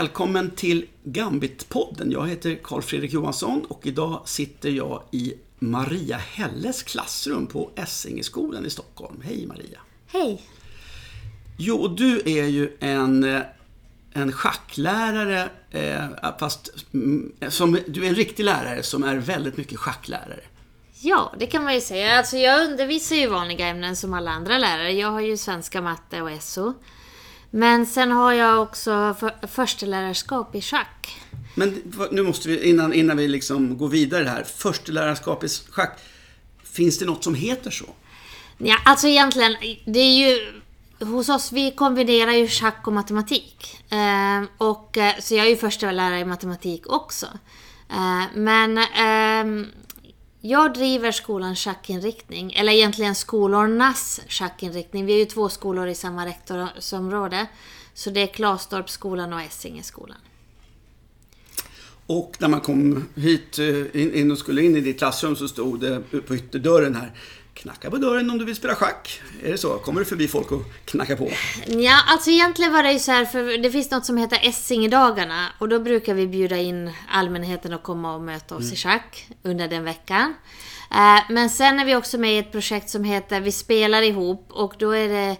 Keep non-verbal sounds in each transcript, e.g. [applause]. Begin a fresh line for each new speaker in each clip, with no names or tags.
välkommen till Gambit-podden. Jag heter Karl Fredrik Johansson och idag sitter jag i Maria Helles klassrum på Essingeskolan i Stockholm. Hej Maria!
Hej!
Jo, du är ju en, eh, en schacklärare, eh, fast mm, som, du är en riktig lärare som är väldigt mycket schacklärare.
Ja, det kan man ju säga. Alltså jag undervisar ju vanliga ämnen som alla andra lärare. Jag har ju svenska, matte och SO. Men sen har jag också för, förstelärarskap i schack.
Men nu måste vi, innan, innan vi liksom går vidare här. Förstelärarskap i schack. Finns det något som heter så?
Ja, alltså egentligen, det är ju... Hos oss, vi kombinerar ju schack och matematik. Eh, och, eh, så jag är ju första lärare i matematik också. Eh, men ehm, jag driver skolans schackinriktning, eller egentligen skolornas schackinriktning. Vi är ju två skolor i samma rektorsområde. Så det är Klastorpsskolan och Essingeskolan.
Och när man kom hit eh, in, in och skulle in i ditt klassrum så stod det på ytterdörren här. Knacka på dörren om du vill spela schack. Är det så? Kommer det förbi folk och knackar på?
Ja, alltså egentligen var det ju så här, för det finns något som heter Essingedagarna och då brukar vi bjuda in allmänheten att komma och möta oss i schack under den veckan. Eh, Men sen är vi också med i ett projekt som heter Vi spelar ihop och då är det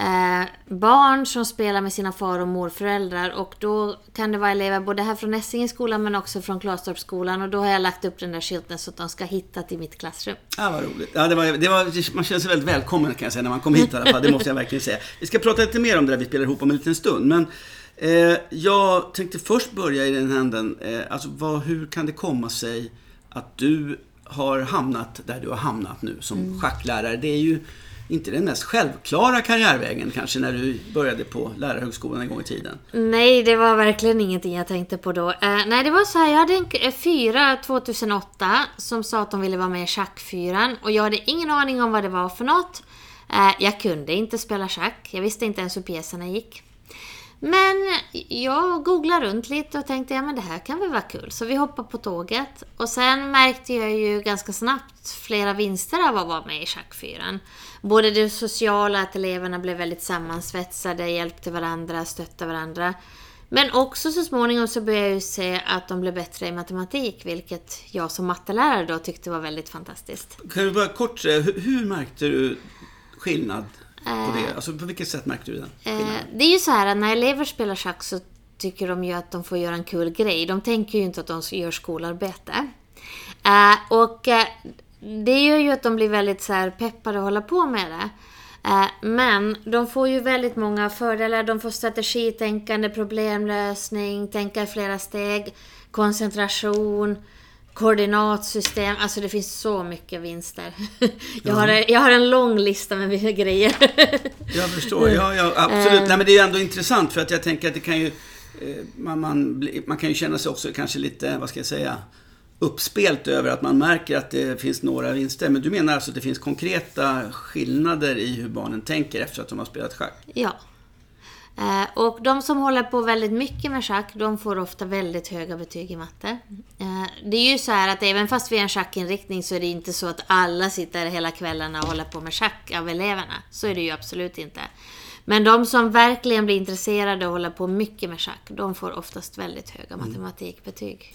eh, barn som spelar med sina far och morföräldrar och då kan det vara elever både här från Essingeskolan men också från Klastorpsskolan och då har jag lagt upp den där skylten så att de ska hitta till mitt klassrum.
Ja, vad roligt. Ja, det var, det var, man känner sig väldigt välkommen kan jag säga när man kom hit i alla fall. Det måste jag verkligen säga. Vi ska prata lite mer om det där vi spelar ihop om en liten stund. Men eh, jag tänkte först börja i den änden. Eh, alltså, vad, hur kan det komma sig att du har hamnat där du har hamnat nu som schacklärare? Det är ju inte den mest självklara karriärvägen kanske när du började på lärarhögskolan en gång i tiden.
Nej, det var verkligen ingenting jag tänkte på då. Eh, nej, det var så här, jag hade en eh, fyra 2008 som sa att de ville vara med i schackfyran och jag hade ingen aning om vad det var för något. Eh, jag kunde inte spela schack, jag visste inte ens hur pjäserna gick. Men jag googlade runt lite och tänkte, ja men det här kan väl vara kul. Så vi hoppade på tåget. Och sen märkte jag ju ganska snabbt flera vinster av att vara med i Schackfyran. Både det sociala, att eleverna blev väldigt sammansvetsade, hjälpte varandra, stöttade varandra. Men också så småningom så började jag ju se att de blev bättre i matematik, vilket jag som mattelärare då tyckte var väldigt fantastiskt.
Kan du bara kort säga, hur, hur märkte du skillnad på det? Alltså på vilket sätt märkte du den
Eh,
skillnaden?
det är ju så här att när elever spelar schack så tycker de ju att de får göra en kul grej. De tänker ju inte att de gör skolarbete. Eh, och eh, det gör ju att de blir väldigt så här peppade att hålla på med det. Eh, men de får ju väldigt många fördelar. De får strategitänkande, problemlösning, tänka i flera steg, koncentration, koordinatsystem. Alltså det finns så mycket vinster. [laughs] jag, har, jag har en lång lista med grejer. [laughs]
Jag förstår, ja, ja absolut. Nej, men det är ändå intressant för att jag tänker att det kan ju... eh, Man, man, man kan ju känna sig också kanske lite, vad ska jag säga, uppspelt över att man märker att det finns några vinster. Men du menar alltså att det finns konkreta skillnader i hur barnen tänker efter att de har spelat schack?
Ja. Eh, och de som håller på väldigt mycket med schack, de får ofta väldigt höga betyg i matte. Eh, det är ju så här att även fast vi är en schackinriktning så är det inte så att alla sitter hela kvällarna och håller på med schack av eleverna. Så är det ju absolut inte. Men de som verkligen blir intresserade och håller på mycket med schack, de får oftast väldigt höga matematikbetyg.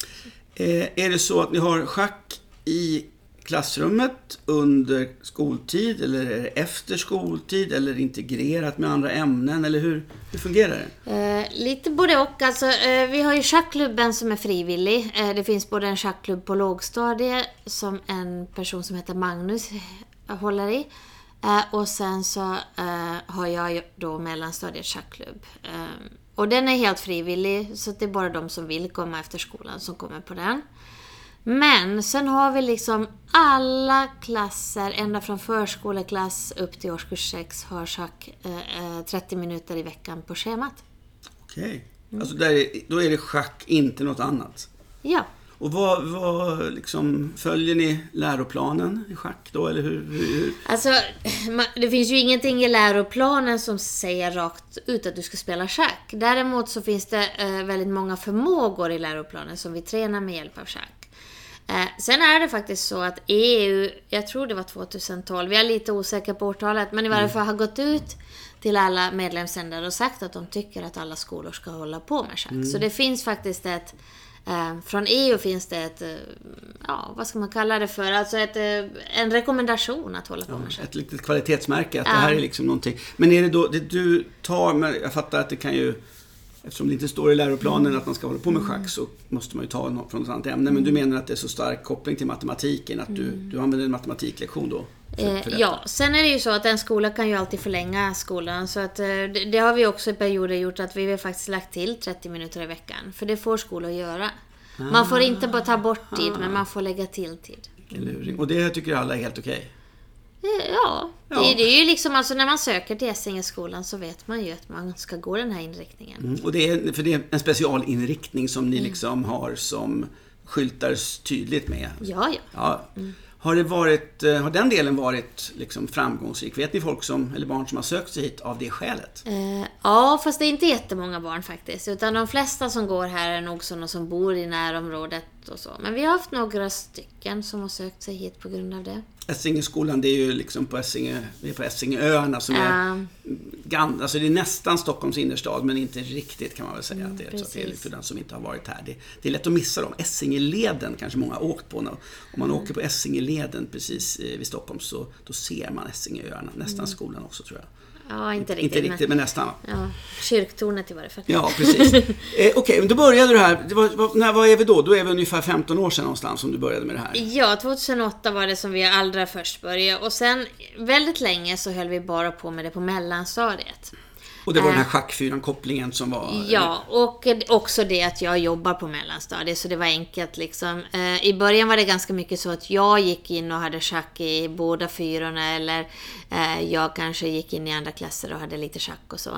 Eh, är det så att ni har schack i klassrummet under skoltid eller är det efter skoltid eller integrerat med andra ämnen eller hur, hur fungerar det?
Eh, lite både och. Alltså, eh, vi har ju schackklubben som är frivillig. Eh, det finns både en schackklubb på lågstadiet som en person som heter Magnus håller i. Eh, och sen så eh, har jag då mellanstadiets schackklubb. Eh, och den är helt frivillig, så det är bara de som vill komma efter skolan som kommer på den. Men sen har vi liksom alla klasser, ända från förskoleklass upp till årskurs 6, har schack eh, eh, 30 minuter i veckan på schemat.
Okej. Alltså där är, då är det schack, inte något annat.
Ja.
Och vad, vad liksom, följer ni läroplanen i schack då, eller hur? hur?
Alltså, ma- det finns ju ingenting i läroplanen som säger rakt ut att du ska spela schack. Däremot så finns det eh, väldigt många förmågor i läroplanen som vi tränar med hjälp av schack. Eh, sen är det faktiskt så att EU, jag tror det var 2012, jag är lite osäker på årtalet, men i varje fall har gått ut till alla medlemsländer och sagt att de tycker att alla skolor ska hålla på med schack.
Mm.
Så det finns faktiskt ett eh, från EU finns det ett, eh, ja vad ska man kalla det för, alltså ett, eh, en rekommendation att hålla på med schack.
Ett litet kvalitetsmärke, att
Ja.
det här är liksom någonting. Men är det då, det du tar, jag fattar att det kan ju, eftersom det inte står i läroplanen
Mm.
att man ska hålla på med schack så måste man ju ta något från ett annat ämne. Men du menar att det är så stark koppling till matematiken att du, du använder en matematiklektion då? För,
Mm. Eh,
för
ja, sen är det ju så att en skola kan ju alltid förlänga skolan. Så att, eh, det, det har vi också i perioder gjort att vi har faktiskt lagt till 30 minuter i veckan. För det får skolor göra. Man får inte bara ta bort tid, men man får lägga till tid.
Och det tycker alla är helt okej?
Ja,
Ja.
Det, det är ju liksom alltså när man söker till Essingeskolan så vet man ju att man ska gå den här inriktningen.
Mm. Och det är, för det är en specialinriktning som
Mm.
ni liksom har som skyltar tydligt med?
Ja, ja.
Ja. Har, det varit, eh, har den delen varit liksom framgångsrik? Vet ni folk som, eller barn som har sökt sig hit av det skälet?
Eh, ja, fast det är inte jättemånga barn faktiskt. Utan de flesta som går här är nog sådana som bor i närområdet och så. Men vi har haft några stycken som har sökt sig hit på grund av det.
Essingeskolan, det är ju liksom på, Essinge, det är på Essingeöarna som är alltså det är nästan Stockholms innerstad men inte riktigt kan man väl säga. att det, är, så det är för den som inte har varit här. Det, det är lätt att missa dem. Essingeleden kanske många har åkt på. När, om man åker på Essingeleden precis eh, vid Stockholm så då ser man Essingeöarna. Nästan skolan också tror jag.
Ja, inte riktigt.
inte riktigt men nästan.
Men, ja, kyrktornet i varje fall.
Ja, precis. [laughs] eh, Okej, men då började du här. Det var, var, när, vad är vi då? Då är vi ungefär 15 år sedan någonstans som du började med det här.
Ja, 2008 var det som vi allra först började. Och sen väldigt länge så höll vi bara på med det på mellanstadiet.
Och det var den här schackfyran-kopplingen som var...
Eh. Ja, och också det att jag jobbar på mellanstadiet, så det var enkelt liksom. Eh, I början var det ganska mycket så att jag gick in och hade schack i båda fyrorna, eller eh, jag kanske gick in i andra klasser och hade lite schack och så.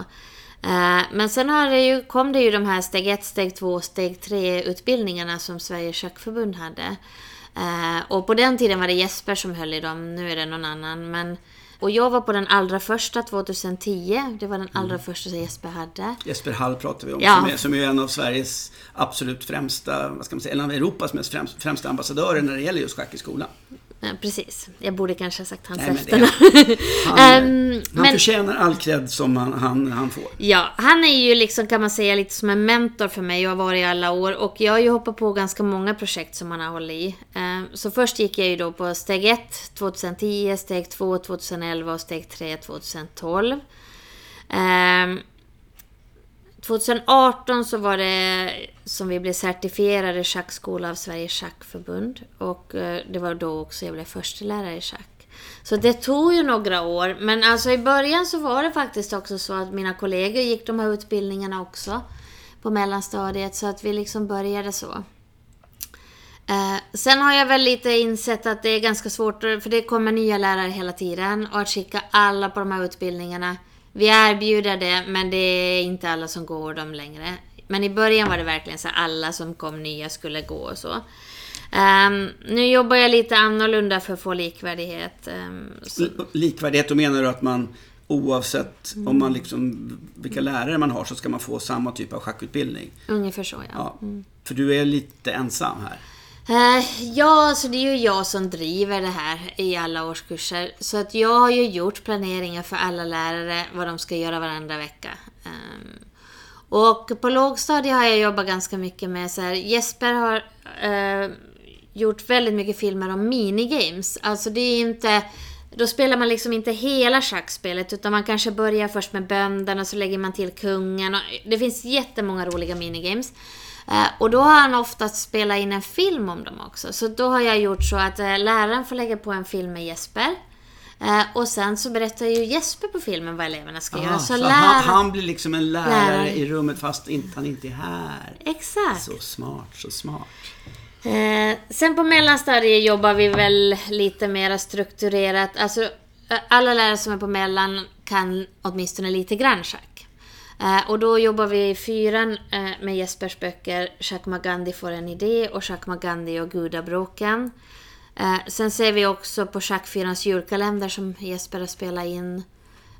Eh, men sen har det ju, kom det ju de här steg 1, steg 2, steg 3 utbildningarna som Sveriges schackförbund hade. Eh, och på den tiden var det Jesper som höll i dem, nu är det någon annan. Men, och jag var på den allra första 2010, det var den allra första som Jesper hade.
Jesper Hall pratar vi om,
Ja.
som, är, som är en av Sveriges absolut främsta, vad ska man säga, en av Europas mest främst, främsta ambassadörer när det gäller just schack i skolan.
Ja, precis. Jag borde kanske ha sagt hans efternamn. [laughs]
Han,
Ehm,
han
men-
förtjänar all cred som han, han, han får.
Ja, han är ju liksom kan man säga lite som en mentor för mig och har varit i alla år. Och jag har ju hoppat på ganska många projekt som han har hållit i. Ehm, Så först gick jag ju då på steg 1 2010, steg 2 2011 och steg 3 2012. Ehm, 2018 så var det som vi blev certifierade schackskola av Sveriges schackförbund. Och eh, det var då också jag blev förstelärare i schack. Så det tog ju några år. Men alltså i början så var det faktiskt också så att mina kollegor gick de här utbildningarna också. På mellanstadiet. Så att vi liksom började så. Eh, sen har jag väl lite insett att det är ganska svårt, för det kommer nya lärare hela tiden, och att skicka alla på de här utbildningarna. Vi erbjuder det, men det är inte alla som går dem längre. Men i början var det verkligen så att alla som kom nya skulle gå och så. Ehm, nu jobbar jag lite annorlunda för att få likvärdighet.
L- Likvärdighet, då menar du att man oavsett
Mm.
om man liksom, vilka lärare man har så ska man få samma typ av schackutbildning.
ungefär så ja.
Ja. För du är lite ensam här.
Eh, ja, så det är ju jag som driver det här i alla årskurser. Så att jag har ju gjort planeringar för alla lärare vad de ska göra varandra vecka. Ehm, och på lågstadiet har jag jobbat ganska mycket med så här, Jesper har eh, gjort väldigt mycket filmer om minigames. Alltså det är inte... Då spelar man liksom inte hela schackspelet utan man kanske börjar först med bönderna och så lägger man till kungen. Och det finns jättemånga roliga minigames. Eh, och då har han oftast spelat in en film om dem också. Så då har jag gjort så att eh, läraren får lägga på en film med Jesper. Eh, och sen så berättar ju Jesper på filmen vad eleverna ska göra.
Ah,
Så,
så
läraren...
han, han blir liksom en lärare,
Lärare.
i rummet fast inte, han inte är här.
Exakt.
Så smart, så smart.
Eh, sen på mellanstadiet jobbar vi väl lite mer strukturerat. Alltså, alla lärare som är på mellan kan åtminstone lite grann schack. Eh, och då jobbar vi i fyran eh, med Jespers böcker 'Shakma Gandhi får en idé och 'Shakma Gandhi och Gudabråken. Eh, sen ser vi också på Schackfyrans julkalender som Jesper har spelat in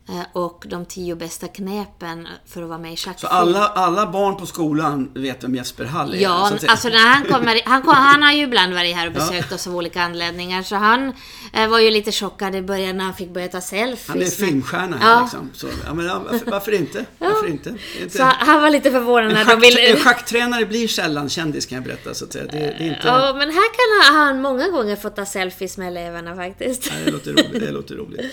eh, och de tio bästa knepen för att vara med i schack
Så alla, alla barn på skolan vet vem Jesper Hall är?
Ja,
att
alltså när han kommer, han, kom, han har ju ibland varit här och besökt oss av olika anledningar, så han eh, var ju lite chockad i början när han fick börja ta selfies.
Han är filmstjärna
Ja.
här liksom. Så, ja, men, ja, varför, varför inte? Varför inte? Inte
Så han var lite förvånad när
en,
de
schack,
ville...
en schacktränare blir sällan kändis kan jag berätta. Så att säga. Det, det är inte...
Ja, men här kan han många gånger få ta selfies med eleverna faktiskt.
Nej, det låter roligt. Det låter roligt.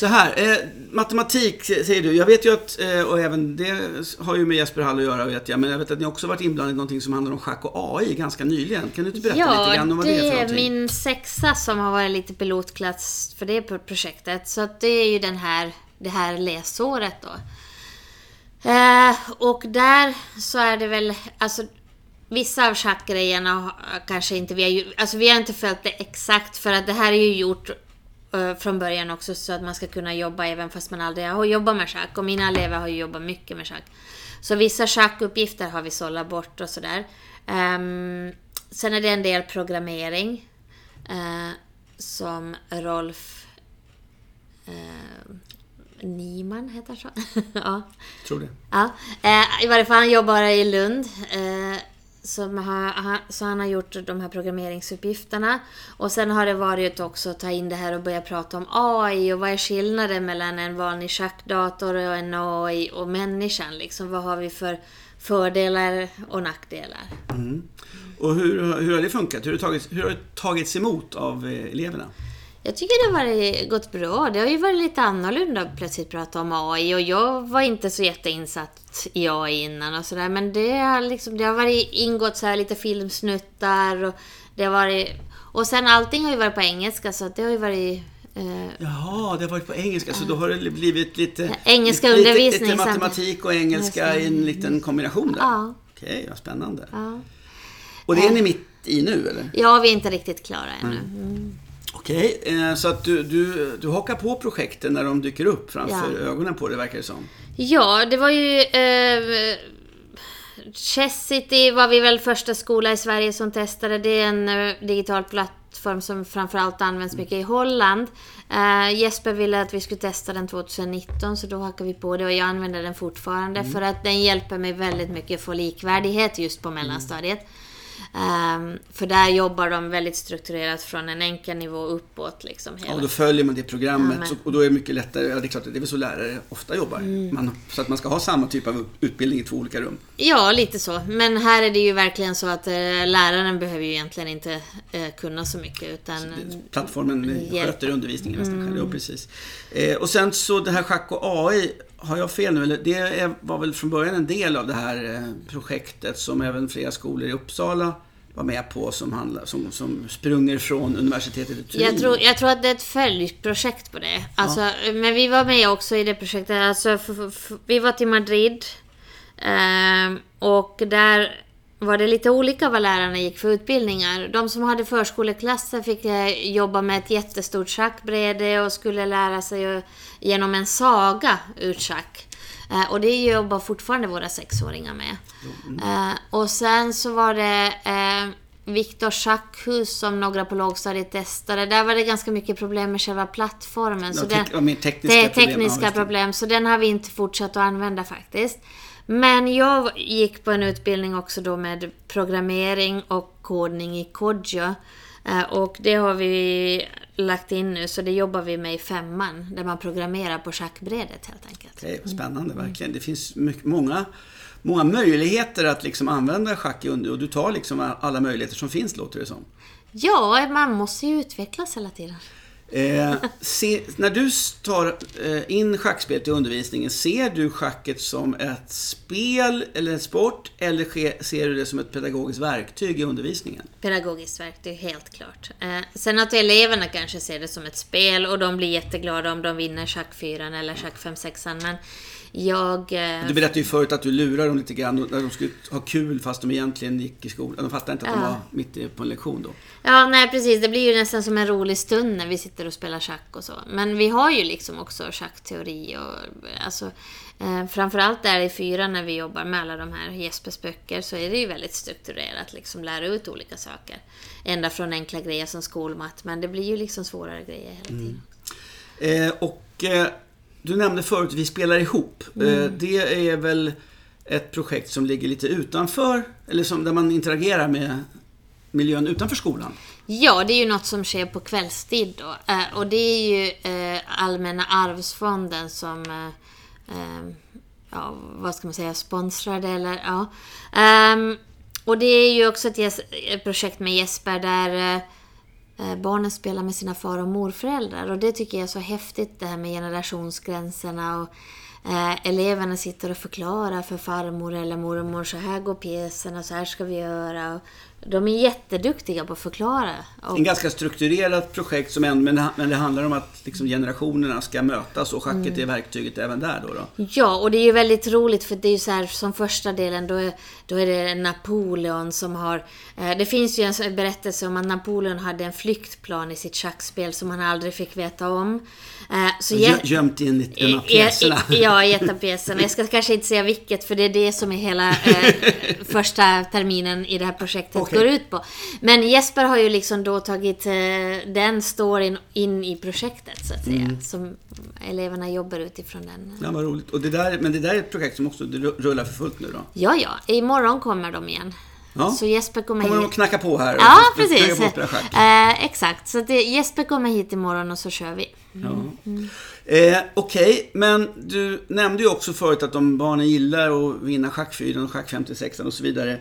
Så här, eh, matematik säger du. Jag vet ju att, eh, och även det har ju med Jesper Hall att göra vet jag, men jag vet att ni också varit inblandade i någonting som handlar om schack och AI ganska nyligen. Kan du inte berätta lite grann om vad det, är för
är
någonting?
min sexa som har varit lite pilotklass för det pro- projektet. Så att det är ju den här, det här läsåret då. Eh, och där så är det väl, alltså vissa av schackgrejerna kanske inte vi har ju, alltså vi har inte följt det exakt för att det här är ju gjort från början också så att man ska kunna jobba även fast man aldrig har jobbat med schack. Och mina elever har ju jobbat mycket med schack. Så vissa schackuppgifter har vi sållat bort och sådär. Ehm, sen är det en del programmering. eh, som Rolf eh, Niman heter så. [laughs] ja.
Tror det.
Ja, eh, i varje fall han jobbar i Lund. Eh, som har, så han har gjort de här programmeringsuppgifterna. Och sen har det varit också att ta in det här och börja prata om AI och vad är skillnaden mellan en vanlig schackdator och en AI och människan liksom. Vad har vi för fördelar och nackdelar? Mm.
Och hur, hur har det funkat? Hur har det tagits, hur har det tagits emot av eh, eleverna?
Jag tycker det har varit, gått bra. Det har ju varit lite annorlunda att plötsligt prata om AI och jag var inte så jätteinsatt i AI innan och sådär. Men det har, liksom, det har varit ingått så här lite filmsnuttar och det har varit... Och sen allting har ju varit på engelska så det har ju varit... Eh,
Jaha, det har varit på engelska, så då har det blivit lite...
Engelska
lite,
undervisning
Lite, lite matematik och engelska i en liten kombination där.
Ja.
Okej, vad spännande.
ja.
Och det är ni mitt i nu, eller?
ja, vi är inte riktigt klara ännu. Mm.
Okej, eh, så att du, du, du hakar på projekten när de dyker upp framför
Ja.
ögonen på dig, verkar det som.
Ja, det var ju... Eh, Chess City var vi väl första skola i Sverige som testade. Det är en eh, digital plattform som framförallt används mycket i Holland. Eh, Jesper ville att vi skulle testa den 2019 så då hakade vi på det och jag använder den fortfarande för att den hjälper mig väldigt mycket att få likvärdighet just på mellanstadiet. Ehm, för där jobbar de väldigt strukturerat från en enkel nivå uppåt. Liksom,
Ja,
hela.
och då följer man det programmet
Ja, men-
så, och då är det mycket lättare. Ja, det är klart det är väl så lärare ofta jobbar.
Mm.
Man, så att man ska ha samma typ av utbildning i två olika rum.
Ja, lite så. Men här är det ju verkligen så att eh, läraren behöver ju egentligen inte eh, kunna så mycket utan...
Plattformen eh,
Hjälp.
sköter undervisningen nästan själv. Ja, precis. Eh, och sen så det här schack och AI, har jag fel nu? Eller det var väl från början en del av det här eh, projektet som även flera skolor i Uppsala var med på som, handlar, som, som sprunger från universitetet i Turin.
Jag tror, jag tror att det är ett följdprojekt på det. Alltså, Men vi var med också i det projektet. Alltså, vi var till Madrid. ehm, och där var det lite olika vad lärarna gick för utbildningar. De som hade förskoleklasser fick eh, jobba med ett jättestort schackbräde och skulle lära sig eh, genom en saga ur schack. Eh, och det jobbar fortfarande våra sexåringar med. Eh, och sen så var det Viktors schackhus som några på lågstadiet testade. Där var det ganska mycket problem med själva plattformen.
Ja,
så
tek-
den,
tekniska
det är
problem.
Tekniska
det.
problem, så den har vi inte fortsatt att använda faktiskt. Men jag gick på en utbildning också då med programmering och kodning i Kodjo. Eh, Och det har vi lagt in nu, så det jobbar vi med i femman, där man programmerar på schackbrädet helt enkelt.
Okej, vad spännande verkligen. Det finns mycket, många, många möjligheter att liksom använda schack i under och du tar liksom alla möjligheter som finns låter det som.
Ja, man måste ju utvecklas hela tiden.
Eh, se, när du tar eh, in schackspelet i undervisningen, ser du schacket som ett spel eller en sport eller ser du det som ett pedagogiskt verktyg i undervisningen?
Pedagogiskt verktyg, helt klart. Eh, sen att eleverna kanske ser det som ett spel och de blir jätteglada om de vinner schack 4 eller schack 5 6 men jag... Eh,
Du berättade ju förut att du lurar dem lite grann när de skulle ha kul fast de egentligen gick i skolan. De fattade inte att de
Ja.
var mitt på en lektion då.
Ja, nej precis. Det blir ju nästan som en rolig stund när vi sitter och spelar schack och så. Men vi har ju liksom också schackteori och alltså eh, framförallt där i fyra när vi jobbar med alla de här Jespers böcker så är det ju väldigt strukturerat liksom lära ut olika saker. Ända från enkla grejer som skolmatt men det blir ju liksom svårare grejer hela tiden.
Eh, och eh, du nämnde förut Vi spelar ihop.
Mm.
Eh, Det är väl ett projekt som ligger lite utanför, eller som, där man interagerar med miljön utanför skolan.
Ja, det är ju något som sker på kvällstid då. Eh, och det är ju eh, Allmänna arvsfonden som, ja, vad ska man säga, sponsrar det eller ja. Ehm, och det är ju också ett, projekt med Jesper där Eh, barnen spelar med sina far och morföräldrar. Och det tycker jag är så häftigt det här med generationsgränserna och eh, eleverna sitter och förklarar för farmor eller mormor så här går pjäserna, så här ska vi göra. Och de är jätteduktiga på att förklara. Och,
En ganska strukturerat projekt, som ändå, men, det, men det handlar om att liksom, generationerna ska mötas och schacket
Mm.
är verktyget även där då. då.
Ja, och det är ju väldigt roligt för det är ju så här som första delen då är, då är det Napoleon som har... Eh, det finns ju en berättelse om att Napoleon hade en flyktplan i sitt schackspel som han aldrig fick veta om. Eh, så jag-
gömt i en av
I-
pjäserna.
Ja, i ett av pjäserna. Jag ska kanske inte säga vilket, för det är det som är hela eh, [laughs] första terminen i det här projektet
Okej.
går ut på. Men Jesper har ju liksom då tagit eh, den storyn in i projektet, så att säga.
Mm.
Som eleverna jobbar utifrån den.
Ja, vad roligt. Och det där, men det där är ett projekt som också rullar för fullt nu då?
Ja, ja. Imorgon kommer de igen.
Ja.
Så Jesper kommer,
Kommer
hit.
knacka på här?
Ja, precis.
schack?
Eh, exakt. Så det, Jesper kommer hit imorgon och så kör vi.
Ja. Eh, Okej, men du nämnde ju också förut att om barnen gillar att vinna schackfyran och schack 56 och så vidare.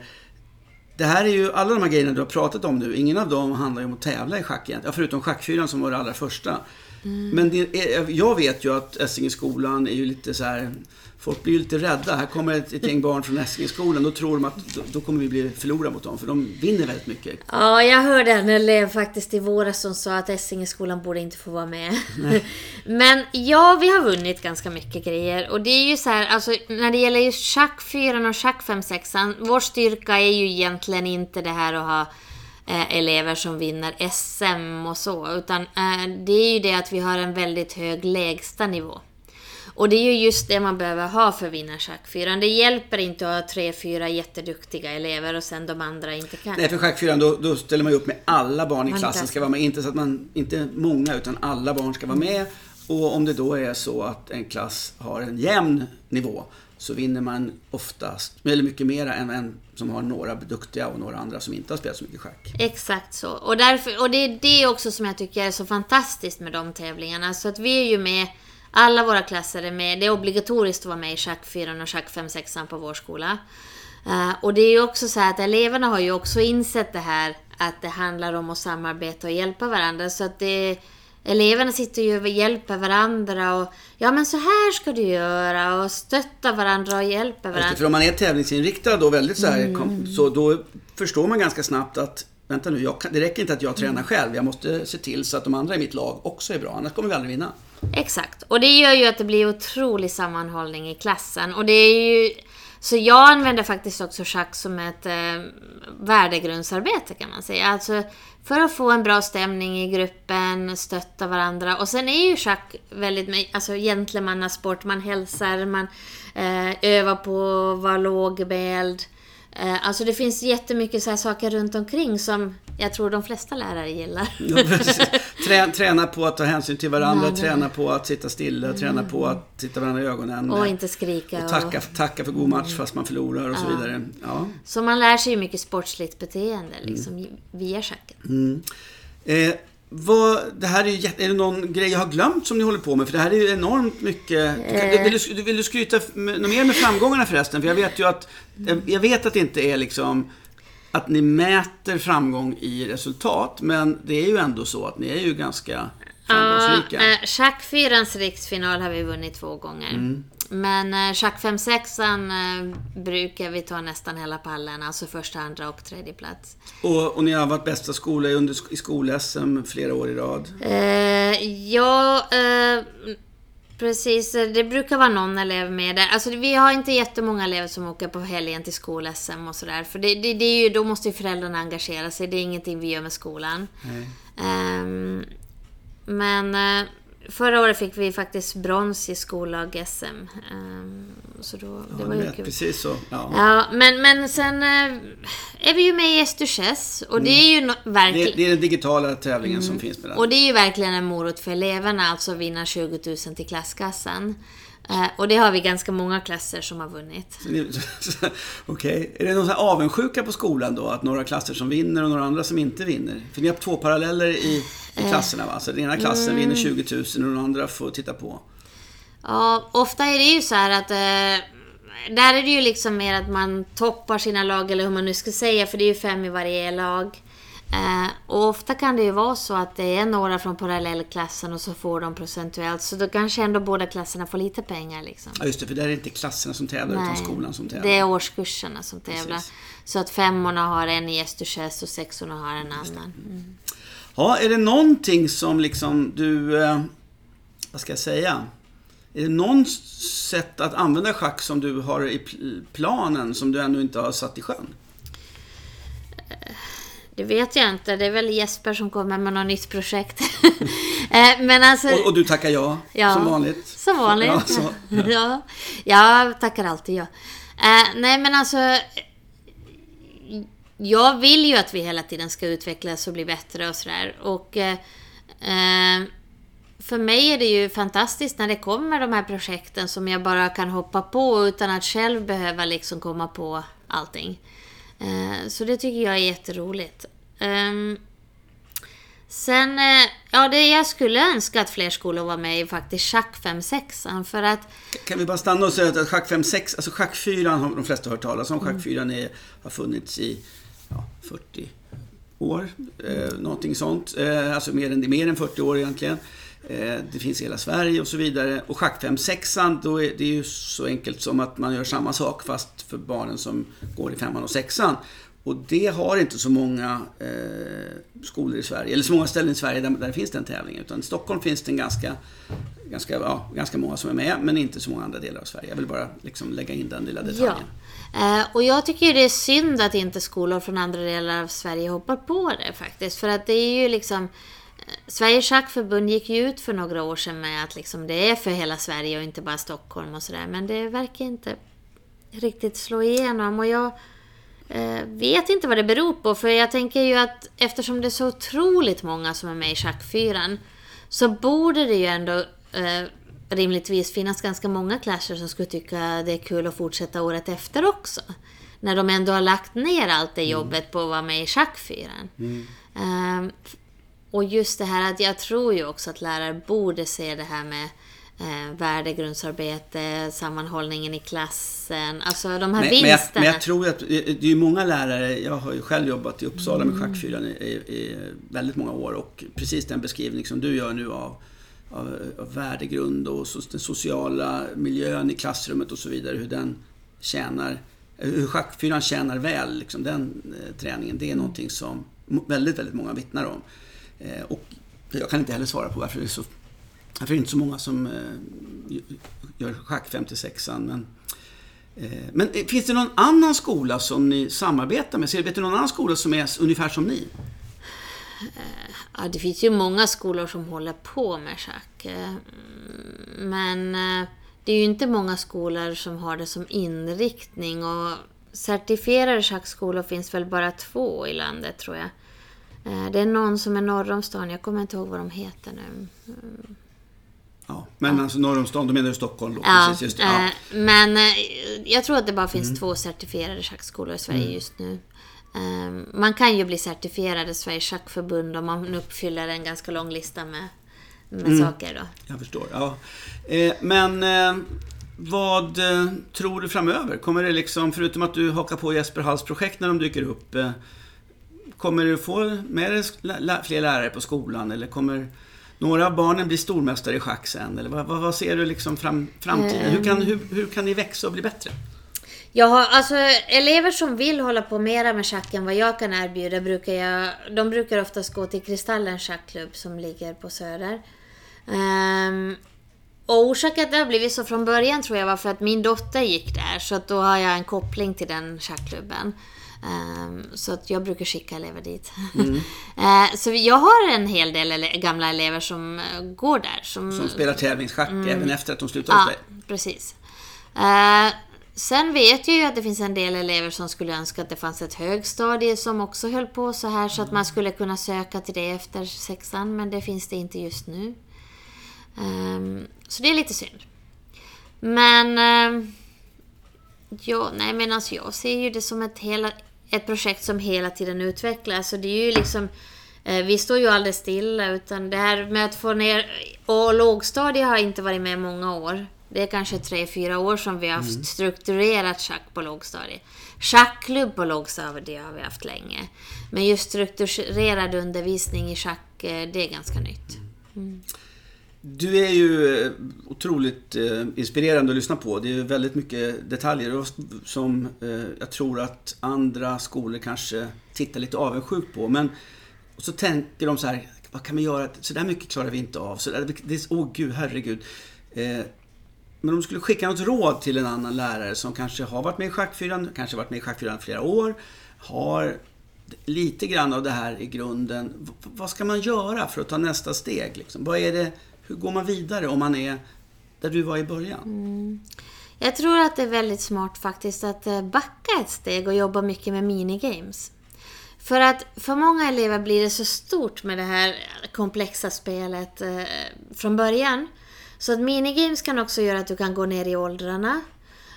Det här är ju, alla de här grejerna du har pratat om nu, ingen av dem handlar ju om att tävla i schack egentligen. Ja, förutom schackfyran som var det allra första. Men det är, jag vet ju att Essingeskolan är ju lite så här Folk blir ju lite rädda. Här kommer ett, ett gäng barn från Essingeskolan. Då tror de att då, då kommer vi bli förlorade mot dem. För de vinner väldigt mycket.
Ja, jag hörde en elev faktiskt i våras som sa att Essingeskolan borde inte få vara med. [laughs] Men ja, vi har vunnit ganska mycket grejer. Och det är ju så här, alltså när det gäller just schack 4 och schack 5 6 vår styrka är ju egentligen inte det här att ha eh, elever som vinner SM och så. Utan eh, det är ju det att vi har en väldigt hög lägsta nivå. Och det är ju just det man behöver ha för att vinna schackfyran. Det hjälper inte att ha tre, fyra jätteduktiga elever och sen de andra inte kan.
Nej, för schackfyran då, då ställer man ju upp med alla barn i klassen ska vara med. Inte så att man, inte många, utan alla barn ska vara med. Och om det då är så att en klass har en jämn nivå så vinner man oftast, eller mycket mera än en som har några duktiga och några andra som inte har spelat så mycket schack.
Exakt så. Och, därför, och det är det också som jag tycker är så fantastiskt med de tävlingarna. Så att vi är ju med, alla våra klasser är med. Det är obligatoriskt att vara med i schack 4 och schack 5 6 på vår skola. Eh, och det är ju också så här att eleverna har ju också insett det här att det handlar om att samarbeta och hjälpa varandra. Så att det, eleverna sitter ju och hjälper varandra och ja men så här ska du göra och stötta varandra och hjälpa
Just det,
varandra.
För om man är tävlingsinriktad då väldigt så här, kom, så då förstår man ganska snabbt att Vänta nu, jag kan, det räcker inte att jag tränar själv. Jag måste se till så att de andra i mitt lag också är bra. Annars kommer vi aldrig vinna.
Exakt. Och det gör ju att det blir otrolig sammanhållning i klassen. Och det är ju... Så jag använder faktiskt också schack som ett eh, värdegrundsarbete kan man säga. Alltså för att få en bra stämning i gruppen, stötta varandra. Och sen är ju schack väldigt alltså gentlemannasport. Man hälsar, man eh, övar på att vara lågmäld. Eh, alltså det finns jättemycket så här saker runt omkring som jag tror de flesta lärare gillar. [laughs]
Ja, träna på att ta hänsyn till varandra,
Nej, nej.
träna på att sitta stilla, träna på att titta varandra i ögonen.
Och inte skrika.
och tacka, tacka för god match fast man förlorar och så vidare. Ja.
Så man lär sig ju mycket sportsligt beteende liksom, via schacken.
Mm. Eh, vad, det här är, ju, är det någon grej jag har glömt som ni håller på med? För det här är ju enormt mycket.
Eh.
Vill, du, vill du skryta med, något mer med framgångarna förresten? För jag vet ju att, jag vet att det inte är liksom att ni mäter framgång i resultat, men det är ju ändå så att ni är ju ganska framgångsrika.
Ja, eh, Schack 4 riksfinal har vi vunnit två gånger.
Mm.
Men Schack 5 6 eh, brukar vi ta nästan hela pallen, alltså första, andra och tredje plats.
Och, och ni har varit bästa skola i, under, i skol-SM flera år i rad.
Eh, ja, eh, precis. Det brukar vara någon elev med där. Alltså vi har inte jättemånga elever som åker på helgen till skol-SM och sådär. För det, det, det är ju, då måste ju föräldrarna engagera sig. Det är ingenting vi gör med skolan.
Nej.
Ehm, men eh, förra året fick vi faktiskt brons i skollag-SM. Um, så då, det
Ja,
var
du
ju
vet,
kul.
precis så. Ja.
Ja, men, men sen eh, är vi ju med i Esturchess och det är ju no-
Det,
verkligen...
det är den digitala tävlingen
Mm.
som finns med den.
Och det är ju verkligen en morot för eleverna, alltså vinna 20 000 till klasskassan. Eh, och det har vi ganska många klasser som har vunnit. [laughs]
Okej. Är det någon sån avundsjuka på skolan då? Att några klasser som vinner och några andra som inte vinner? För ni har två paralleller i, i
Eh.
klasserna va? Så den ena klassen
Mm.
vinner 20 000 och den andra får titta på.
Ja, ofta är det ju så här att... Eh, där är det ju liksom mer att man toppar sina lag, eller hur man nu ska säga, för det är ju fem i varje lag. Eh, och ofta kan det ju vara så att det är några från parallellklassen och så får de procentuellt. Så då kanske ändå båda klasserna får lite pengar liksom.
Ja just det, för där är det inte klasserna som tävlar utan skolan som tävlar.
det är årskurserna som tävlar.
Precis.
Så att femmorna har en i Esturchess och sexorna har en annan. Mm.
Ja, är det någonting som liksom du... Eh, vad ska jag säga? Är det någon sätt att använda schack som du har i pl- planen som du ännu inte har satt i sjön?
Det vet jag inte. Det är väl Jesper som kommer med något nytt projekt. [laughs] Eh, Men alltså...
Och, och du tackar ja,
Ja,
som vanligt?
Som vanligt.
Ja, så, [laughs]
ja. Jag tackar alltid ja. Eh, nej men alltså... Jag vill ju att vi hela tiden ska utvecklas och bli bättre och sådär. Och... Eh, för mig är det ju fantastiskt när det kommer de här projekten som jag bara kan hoppa på utan att själv behöva liksom komma på allting. Eh, så det tycker jag är jätteroligt. Ehm, Sen, eh, ja det jag skulle önska att fler skolor var med i faktiskt schack 5-6 för att
Kan vi bara stanna och säga att schack 5-6, alltså schack 4 har de flesta hört talas om. Schack 4 är, har funnits i ja, 40 år, eh, någonting sånt. Eh, alltså mer än, mer än 40 år egentligen. Eh, det finns i hela Sverige och så vidare. Och schack 5-6, då är det ju så enkelt som att man gör samma sak fast för barnen som går i femman och sexan. Och det har inte så många eh, skolor i Sverige, eller så många ställen i Sverige där, där det finns den tävlingen. Utan i Stockholm finns det ganska, ganska, ja, ganska många som är med, men inte så många andra delar av Sverige. Jag vill bara liksom lägga in den lilla detaljen.
Ja. Eh, och jag tycker det är synd att inte skolor från andra delar av Sverige hoppar på det faktiskt. För att det är ju liksom... Sveriges schackförbund gick ju ut för några år sedan med att liksom det är för hela Sverige och inte bara Stockholm och sådär. Men det verkar inte riktigt slå igenom. Och jag eh, vet inte vad det beror på. För jag tänker ju att eftersom det är så otroligt många som är med i schackfyran så borde det ju ändå eh, rimligtvis finnas ganska många klasser som skulle tycka det är kul att fortsätta året efter också. När de ändå har lagt ner allt det jobbet på att vara med i schackfyran. Ehm, och just det här att jag tror ju också att lärare borde se det här med eh, värdegrundsarbete, sammanhållningen i klassen, alltså de här
Men, men, jag,
vinsterna.
men jag tror att det det är många lärare, jag har ju själv jobbat i Uppsala med schackfyran i, i, i väldigt många år och precis den beskrivning som du gör nu av, av, av värdegrund och så, den sociala miljön i klassrummet och så vidare, hur den tjänar, hur schackfyran tjänar väl, liksom, den eh, träningen, det är någonting som väldigt, väldigt många vittnar om. Eh, och jag kan inte heller svara på varför det är så varför det är inte så många som eh, gör schack 56 men eh, Men finns det någon annan skola som ni samarbetar med? Vet du någon annan skola som är ungefär som ni?
Ja, det finns ju många skolor som håller på med schack. Men det är ju inte många skolor som har det som inriktning. Och certifierade schackskolor finns väl bara två i landet, tror jag. Eh, Det är någon som är norr om stan, jag kommer inte ihåg vad de heter nu.
Ja, men alltså norr om stan, då menar du Stockholm då?
Ja,
Precis, just det. Ja.
eh, men eh, jag tror att det bara finns två certifierade schackskolor i Sverige just nu. Eh, Man kan ju bli certifierad i Sveriges schackförbund om man uppfyller en ganska lång lista med, med saker. Då.
Jag förstår. Ja. Men vad tror du framöver? Kommer det liksom, förutom att du hakar på Jesper Halls projekt när de dyker upp, kommer du få med dig fler lärare på skolan? Eller kommer några av barnen bli stormästare i schack sen? Eller vad, vad, ser du liksom fram, framtiden? Hur, kan, hur, hur kan ni växa och bli bättre?
Jag har, alltså, elever som vill hålla på mera med schack än vad jag kan erbjuda, brukar jag, de brukar oftast gå till Kristallen schackklubb som ligger på Söder. Ehm, och orsaken att det har blivit så från början tror jag var för att min dotter gick där, så att då har jag en koppling till den schackklubben. Ehm, så att jag brukar skicka elever dit. [laughs] Eh, så jag har en hel del gamla elever som eh, går där. Som,
Som spelar tävlingsschack även efter att de slutar hos
ja,
dig.
precis. Eh, sen vet jag ju att det finns en del elever som skulle önska att det fanns ett högstadie som också höll på så här så att man skulle kunna söka till det efter sexan, men det finns det inte just nu. Ehm, så det är lite synd. Men... ehm, ja, nej men alltså jag ser ju det som ett, hela, ett projekt som hela tiden utvecklas. Så det är ju liksom... eh, Vi står ju aldrig stilla utan det här med att få ner... Och lågstadiet har inte varit med många år. Det är kanske tre, fyra år som vi har haft strukturerat schack på lågstadiet. Schackklubb på lågstadiet har vi haft länge. Men just strukturerad undervisning i schack, eh, det är ganska nytt.
Du är ju eh, otroligt eh, inspirerande att lyssna på. Det är ju väldigt mycket detaljer som eh, jag tror att andra skolor kanske tittar lite avundsjukt på. Men och så tänker de så här, vad kan vi göra? Så där mycket klarar vi inte av. Så där, det är, åh gud, herregud. Men om du skulle skicka något råd till en annan lärare som kanske har varit med i Schackfyran, kanske varit med i Schackfyran flera år, har lite grann av det här i grunden. Vad ska man göra för att ta nästa steg? Liksom? Vad är det, hur går man vidare om man är där du var i början? Mm.
Jag tror att det är väldigt smart faktiskt att eh, backa ett steg och jobba mycket med minigames. För att för många elever blir det så stort med det här komplexa spelet eh, från början. Så att minigames kan också göra att du kan gå ner i åldrarna.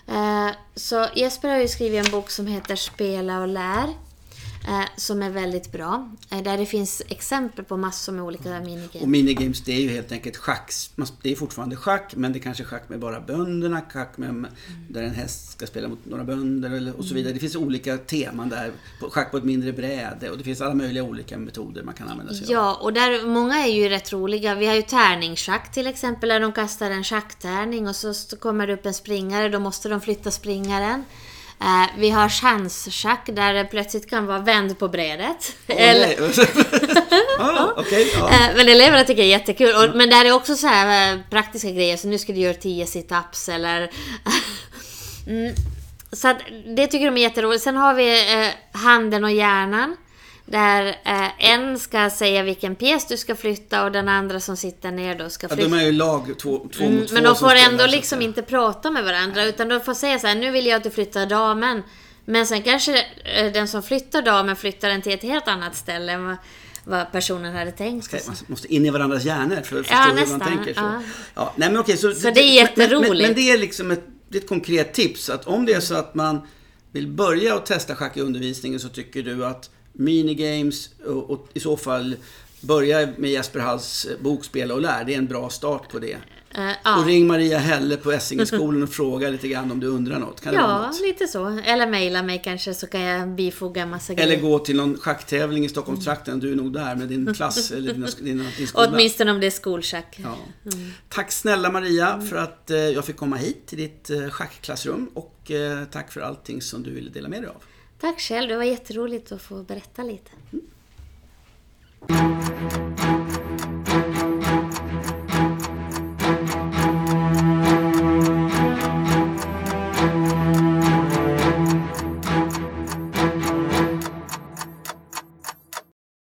Eh, så Jesper har ju skrivit en bok som heter Spela och lär. Eh, som är väldigt bra. Eh, där det finns exempel på massor med olika minigames.
Och minigames det är ju helt enkelt schack. Det är fortfarande schack men det är kanske schack med bara bönderna, schack med, där en häst ska spela mot några bönder eller, och så vidare. Det finns olika teman där. På- Schack på ett mindre bräde och det finns alla möjliga olika metoder man kan använda sig av.
Ja, och där, många är ju rätt roliga. Vi har ju tärningsschack till exempel, där de kastar en schacktärning och så kommer det upp en springare, då måste de flytta springaren. Eh, vi har chansschack där det plötsligt kan vara vänd på brädet. Eller,
Åh, nej. [laughs] ah, okej, ja.
Eh, Men eleverna tycker det är jättekul. Och, men där är också så här eh, praktiska grejer, så nu ska du göra 10 situps eller... [laughs] mm. Så att det tycker de är jätteroligt. Sen har vi eh, handen och hjärnan. Där eh, en ska säga vilken pjäs du ska flytta och den andra som sitter ner då ska
Ja,
flytta.
de är ju lag två, två
Mm,
mot två
men de får ändå liksom
säga.
inte prata med varandra utan de får säga så här, nu vill jag att du flyttar damen. Men sen kanske eh, den som flyttar damen flyttar den till ett helt annat ställe än vad, vad personen hade tänkt.
Okej,
sig.
man måste in i varandras hjärnor för att förstå
Ja,
hur
nästan,
man tänker. Så.
ja.
Ja, nej, men okej, så,
Så det är
Men, men,
jätteroligt.
men det är liksom ett, det är ett konkret tips. Att om det är så att man vill börja och testa schack i undervisningen så tycker du att minigames och, och i så fall börja med Jesper Halls bok Spela och lär. Det är en bra start på det.
Eh,
Och
ja.
ring Maria Helle på Essingeskolan och [laughs] fråga lite grann om du undrar något. Kan
ja,
något?
lite så. Eller mejla mig kanske så kan jag bifoga massa
Eller
grejer.
gå till någon schacktävling i Stockholmstrakten. Du är nog där med din klass [laughs] eller din, din, din skola.
Åtminstone om det är skolschack.
Ja. Tack snälla Maria för att eh, jag fick komma hit till ditt eh, schackklassrum och eh, tack för allting som du ville dela med dig av.
Tack själv, det var jätteroligt att få berätta lite. Mm.